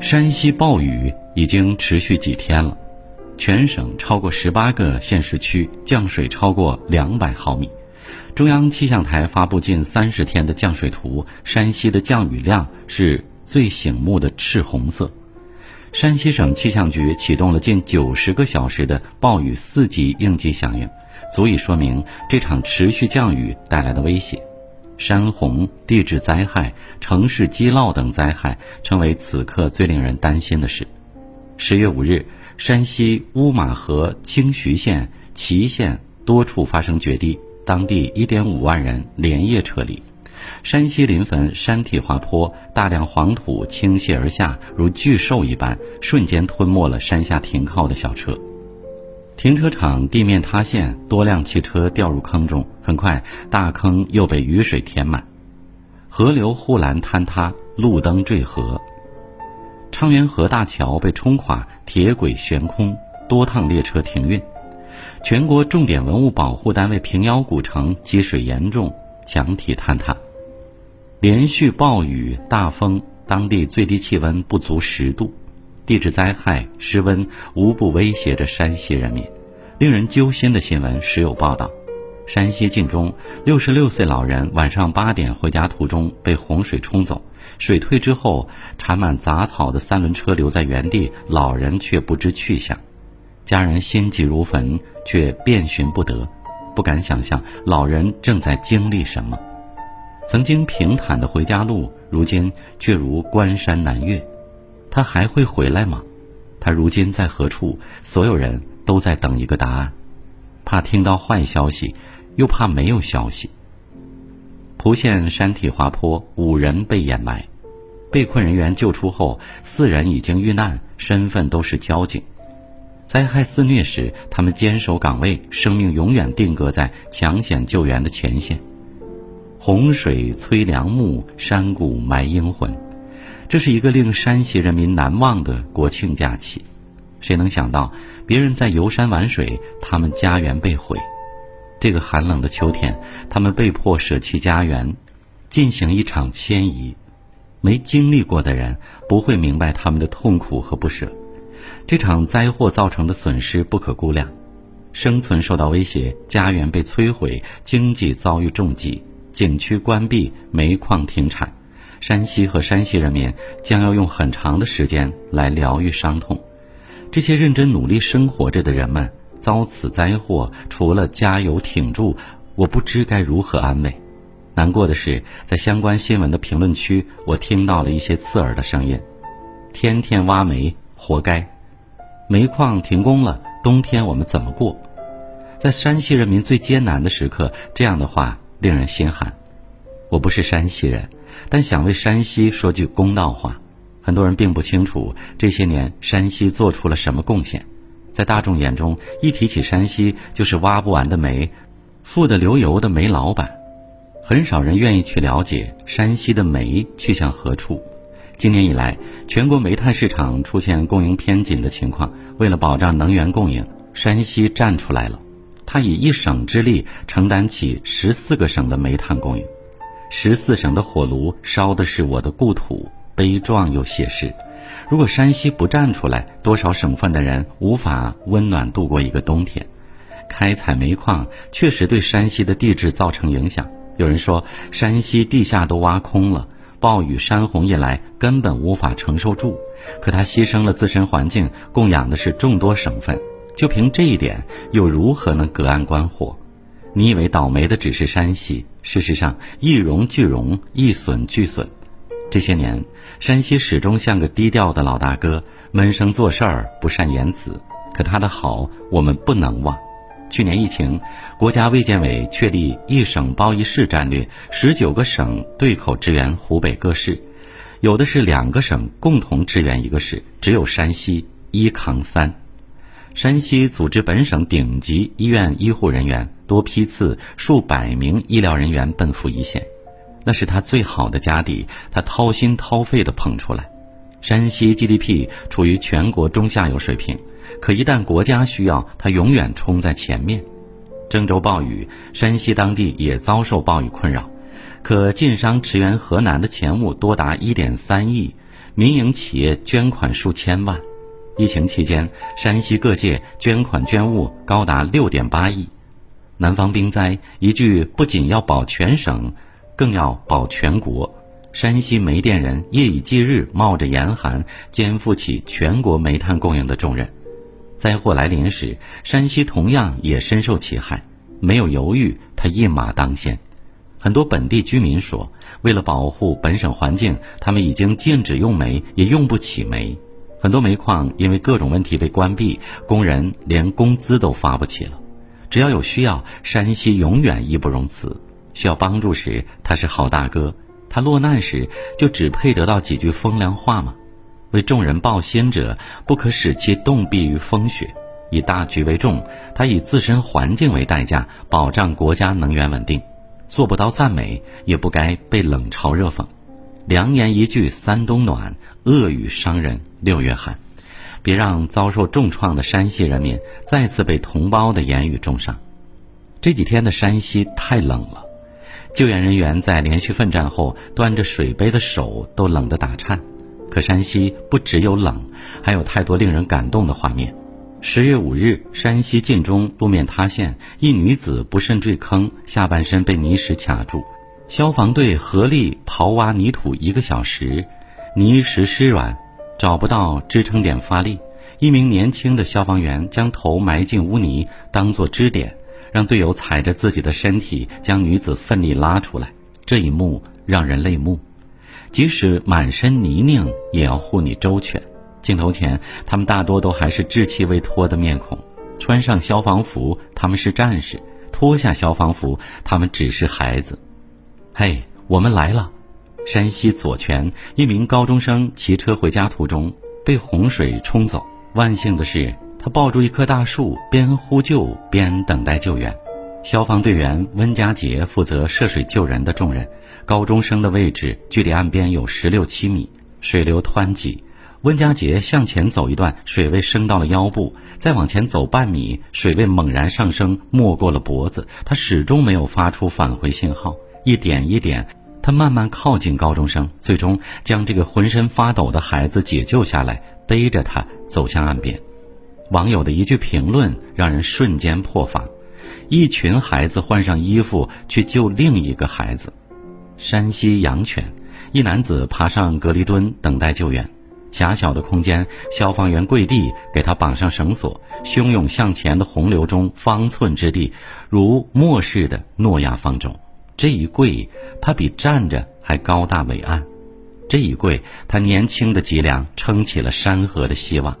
山西暴雨已经持续几天了，全省超过十八个县市区降水超过两百毫米。中央气象台发布近三十天的降水图，山西的降雨量是最醒目的赤红色。山西省气象局启动了近九十个小时的暴雨四级应急响应，足以说明这场持续降雨带来的威胁。山洪、地质灾害、城市积涝等灾害成为此刻最令人担心的事。十月五日，山西乌马河清徐县、祁县多处发生决堤，当地一点五万人连夜撤离。山西临汾山体滑坡，大量黄土倾泻而下，如巨兽一般，瞬间吞没了山下停靠的小车。停车场地面塌陷，多辆汽车掉入坑中。很快，大坑又被雨水填满，河流护栏坍塌，路灯坠河。昌原河大桥被冲垮，铁轨悬空，多趟列车停运。全国重点文物保护单位平遥古城积水严重，墙体坍塌。连续暴雨大风，当地最低气温不足十度。地质灾害、失温无不威胁着山西人民。令人揪心的新闻时有报道：山西晋中六十六岁老人晚上八点回家途中被洪水冲走，水退之后，缠满杂草的三轮车留在原地，老人却不知去向。家人心急如焚，却遍寻不得，不敢想象老人正在经历什么。曾经平坦的回家路，如今却如关山难越。他还会回来吗？他如今在何处？所有人都在等一个答案，怕听到坏消息，又怕没有消息。蒲县山体滑坡，五人被掩埋，被困人员救出后，四人已经遇难，身份都是交警。灾害肆虐时，他们坚守岗位，生命永远定格在抢险救援的前线。洪水摧良木，山谷埋英魂。这是一个令山西人民难忘的国庆假期，谁能想到别人在游山玩水，他们家园被毁？这个寒冷的秋天，他们被迫舍弃家园，进行一场迁移。没经历过的人不会明白他们的痛苦和不舍。这场灾祸造成的损失不可估量，生存受到威胁，家园被摧毁，经济遭遇重击，景区关闭，煤矿停产。山西和山西人民将要用很长的时间来疗愈伤痛。这些认真努力生活着的人们遭此灾祸，除了加油挺住，我不知该如何安慰。难过的是，在相关新闻的评论区，我听到了一些刺耳的声音：“天天挖煤，活该！煤矿停工了，冬天我们怎么过？”在山西人民最艰难的时刻，这样的话令人心寒。我不是山西人。但想为山西说句公道话，很多人并不清楚这些年山西做出了什么贡献。在大众眼中，一提起山西，就是挖不完的煤，富得流油的煤老板。很少人愿意去了解山西的煤去向何处。今年以来，全国煤炭市场出现供应偏紧的情况。为了保障能源供应，山西站出来了，他以一省之力承担起十四个省的煤炭供应。十四省的火炉烧的是我的故土，悲壮又写实。如果山西不站出来，多少省份的人无法温暖度过一个冬天。开采煤矿确实对山西的地质造成影响。有人说，山西地下都挖空了，暴雨山洪一来，根本无法承受住。可他牺牲了自身环境，供养的是众多省份，就凭这一点，又如何能隔岸观火？你以为倒霉的只是山西？事实上，一荣俱荣，一损俱损。这些年，山西始终像个低调的老大哥，闷声做事儿，不善言辞。可他的好，我们不能忘。去年疫情，国家卫健委确立一省包一市战略，十九个省对口支援湖北各市，有的是两个省共同支援一个市，只有山西一扛三。山西组织本省顶级医院医护人员多批次数百名医疗人员奔赴一线，那是他最好的家底，他掏心掏肺的捧出来。山西 GDP 处于全国中下游水平，可一旦国家需要，他永远冲在前面。郑州暴雨，山西当地也遭受暴雨困扰，可晋商驰援河南的钱物多达一点三亿，民营企业捐款数千万。疫情期间，山西各界捐款捐物高达六点八亿。南方兵灾，一句不仅要保全省，更要保全国。山西煤电人夜以继日，冒着严寒，肩负起全国煤炭供应的重任。灾祸来临时，山西同样也深受其害，没有犹豫，他一马当先。很多本地居民说，为了保护本省环境，他们已经禁止用煤，也用不起煤。很多煤矿因为各种问题被关闭，工人连工资都发不起了。只要有需要，山西永远义不容辞。需要帮助时，他是好大哥。他落难时，就只配得到几句风凉话吗？为众人抱薪者，不可使其冻毙于风雪。以大局为重，他以自身环境为代价，保障国家能源稳定。做不到赞美，也不该被冷嘲热讽。良言一句三冬暖，恶语伤人六月寒。别让遭受重创的山西人民再次被同胞的言语重伤。这几天的山西太冷了。救援人员在连续奋战后，端着水杯的手都冷得打颤。可山西不只有冷，还有太多令人感动的画面。十月五日，山西晋中路面塌陷，一女子不慎坠坑，下半身被泥石卡住。消防队合力刨挖泥土一个小时，泥石湿软，找不到支撑点发力。一名年轻的消防员将头埋进污泥，当做支点。让队友踩着自己的身体将女子奋力拉出来，这一幕让人泪目。即使满身泥泞，也要护你周全。镜头前，他们大多都还是稚气未脱的面孔。穿上消防服，他们是战士；脱下消防服，他们只是孩子。嘿，我们来了！山西左权一名高中生骑车回家途中被洪水冲走，万幸的是。他抱住一棵大树，边呼救边等待救援。消防队员温家杰负责涉水救人的重任。高中生的位置距离岸边有十六七米，水流湍急。温家杰向前走一段，水位升到了腰部；再往前走半米，水位猛然上升，没过了脖子。他始终没有发出返回信号。一点一点，他慢慢靠近高中生，最终将这个浑身发抖的孩子解救下来，背着他走向岸边。网友的一句评论让人瞬间破防：一群孩子换上衣服去救另一个孩子。山西阳泉，一男子爬上隔离墩等待救援，狭小的空间，消防员跪地给他绑上绳索。汹涌向前的洪流中，方寸之地如末世的诺亚方舟。这一跪，他比站着还高大伟岸；这一跪，他年轻的脊梁撑起了山河的希望。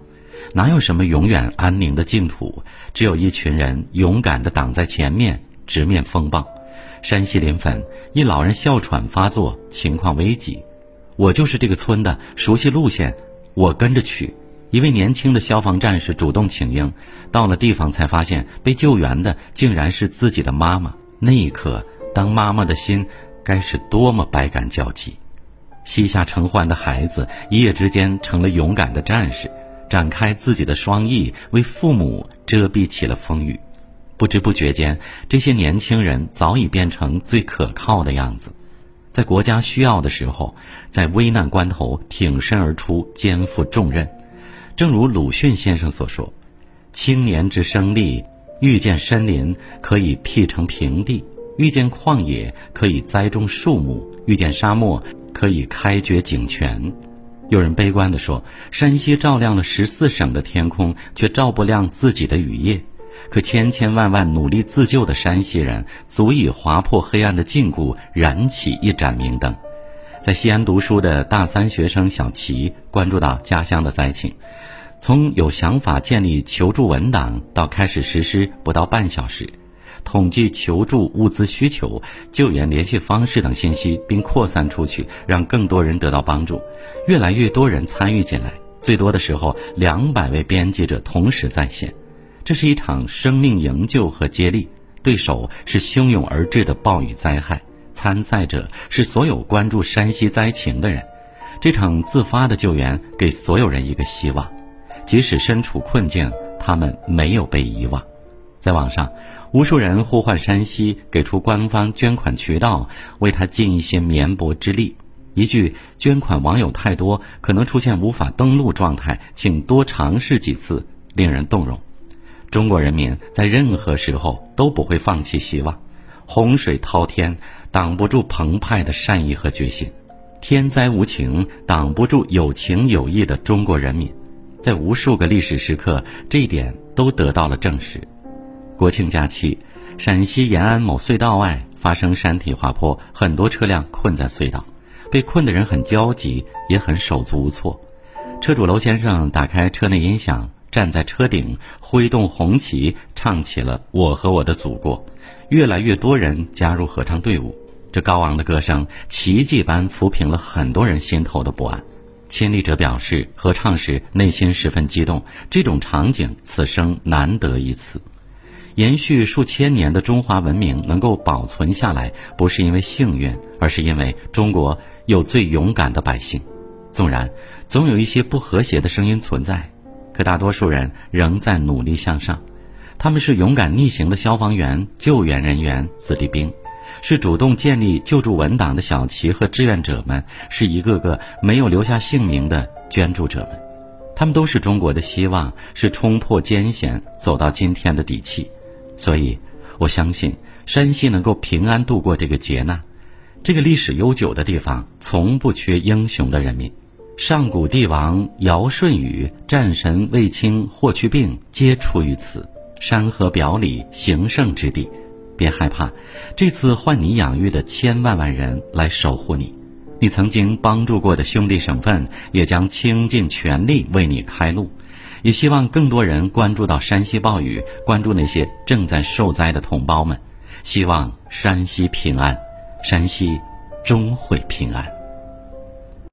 哪有什么永远安宁的净土？只有一群人勇敢地挡在前面，直面风暴。山西临汾一老人哮喘发作，情况危急。我就是这个村的，熟悉路线，我跟着去。一位年轻的消防战士主动请缨，到了地方才发现被救援的竟然是自己的妈妈。那一刻，当妈妈的心该是多么百感交集。膝下承欢的孩子一夜之间成了勇敢的战士。展开自己的双翼，为父母遮蔽起了风雨。不知不觉间，这些年轻人早已变成最可靠的样子，在国家需要的时候，在危难关头挺身而出，肩负重任。正如鲁迅先生所说：“青年之生力，遇见森林可以辟成平地，遇见旷野可以栽种树木，遇见沙漠可以开掘井泉。”有人悲观地说：“山西照亮了十四省的天空，却照不亮自己的雨夜。可千千万万努力自救的山西人，足以划破黑暗的禁锢，燃起一盏明灯。”在西安读书的大三学生小齐关注到家乡的灾情，从有想法建立求助文档到开始实施，不到半小时。统计求助物资需求、救援联系方式等信息，并扩散出去，让更多人得到帮助。越来越多人参与进来，最多的时候，两百位编辑者同时在线。这是一场生命营救和接力，对手是汹涌而至的暴雨灾害，参赛者是所有关注山西灾情的人。这场自发的救援给所有人一个希望，即使身处困境，他们没有被遗忘。在网上，无数人呼唤山西给出官方捐款渠道，为他尽一些绵薄之力。一句“捐款网友太多，可能出现无法登录状态，请多尝试几次”，令人动容。中国人民在任何时候都不会放弃希望。洪水滔天，挡不住澎湃的善意和决心；天灾无情，挡不住有情有义的中国人民。在无数个历史时刻，这一点都得到了证实。国庆假期，陕西延安某隧道外发生山体滑坡，很多车辆困在隧道，被困的人很焦急，也很手足无措。车主娄先生打开车内音响，站在车顶，挥动红旗，唱起了《我和我的祖国》。越来越多人加入合唱队伍，这高昂的歌声奇迹般抚平了很多人心头的不安。亲历者表示，合唱时内心十分激动，这种场景此生难得一次。延续数千年的中华文明能够保存下来，不是因为幸运，而是因为中国有最勇敢的百姓。纵然总有一些不和谐的声音存在，可大多数人仍在努力向上。他们是勇敢逆行的消防员、救援人员、子弟兵。是主动建立救助文档的小齐和志愿者们，是一个个没有留下姓名的捐助者们，他们都是中国的希望，是冲破艰险走到今天的底气。所以，我相信山西能够平安度过这个劫难。这个历史悠久的地方，从不缺英雄的人民。上古帝王尧舜禹、战神卫青、霍去病，皆出于此山河表里行胜之地。别害怕，这次换你养育的千万万人来守护你，你曾经帮助过的兄弟省份也将倾尽全力为你开路。也希望更多人关注到山西暴雨，关注那些正在受灾的同胞们。希望山西平安，山西终会平安。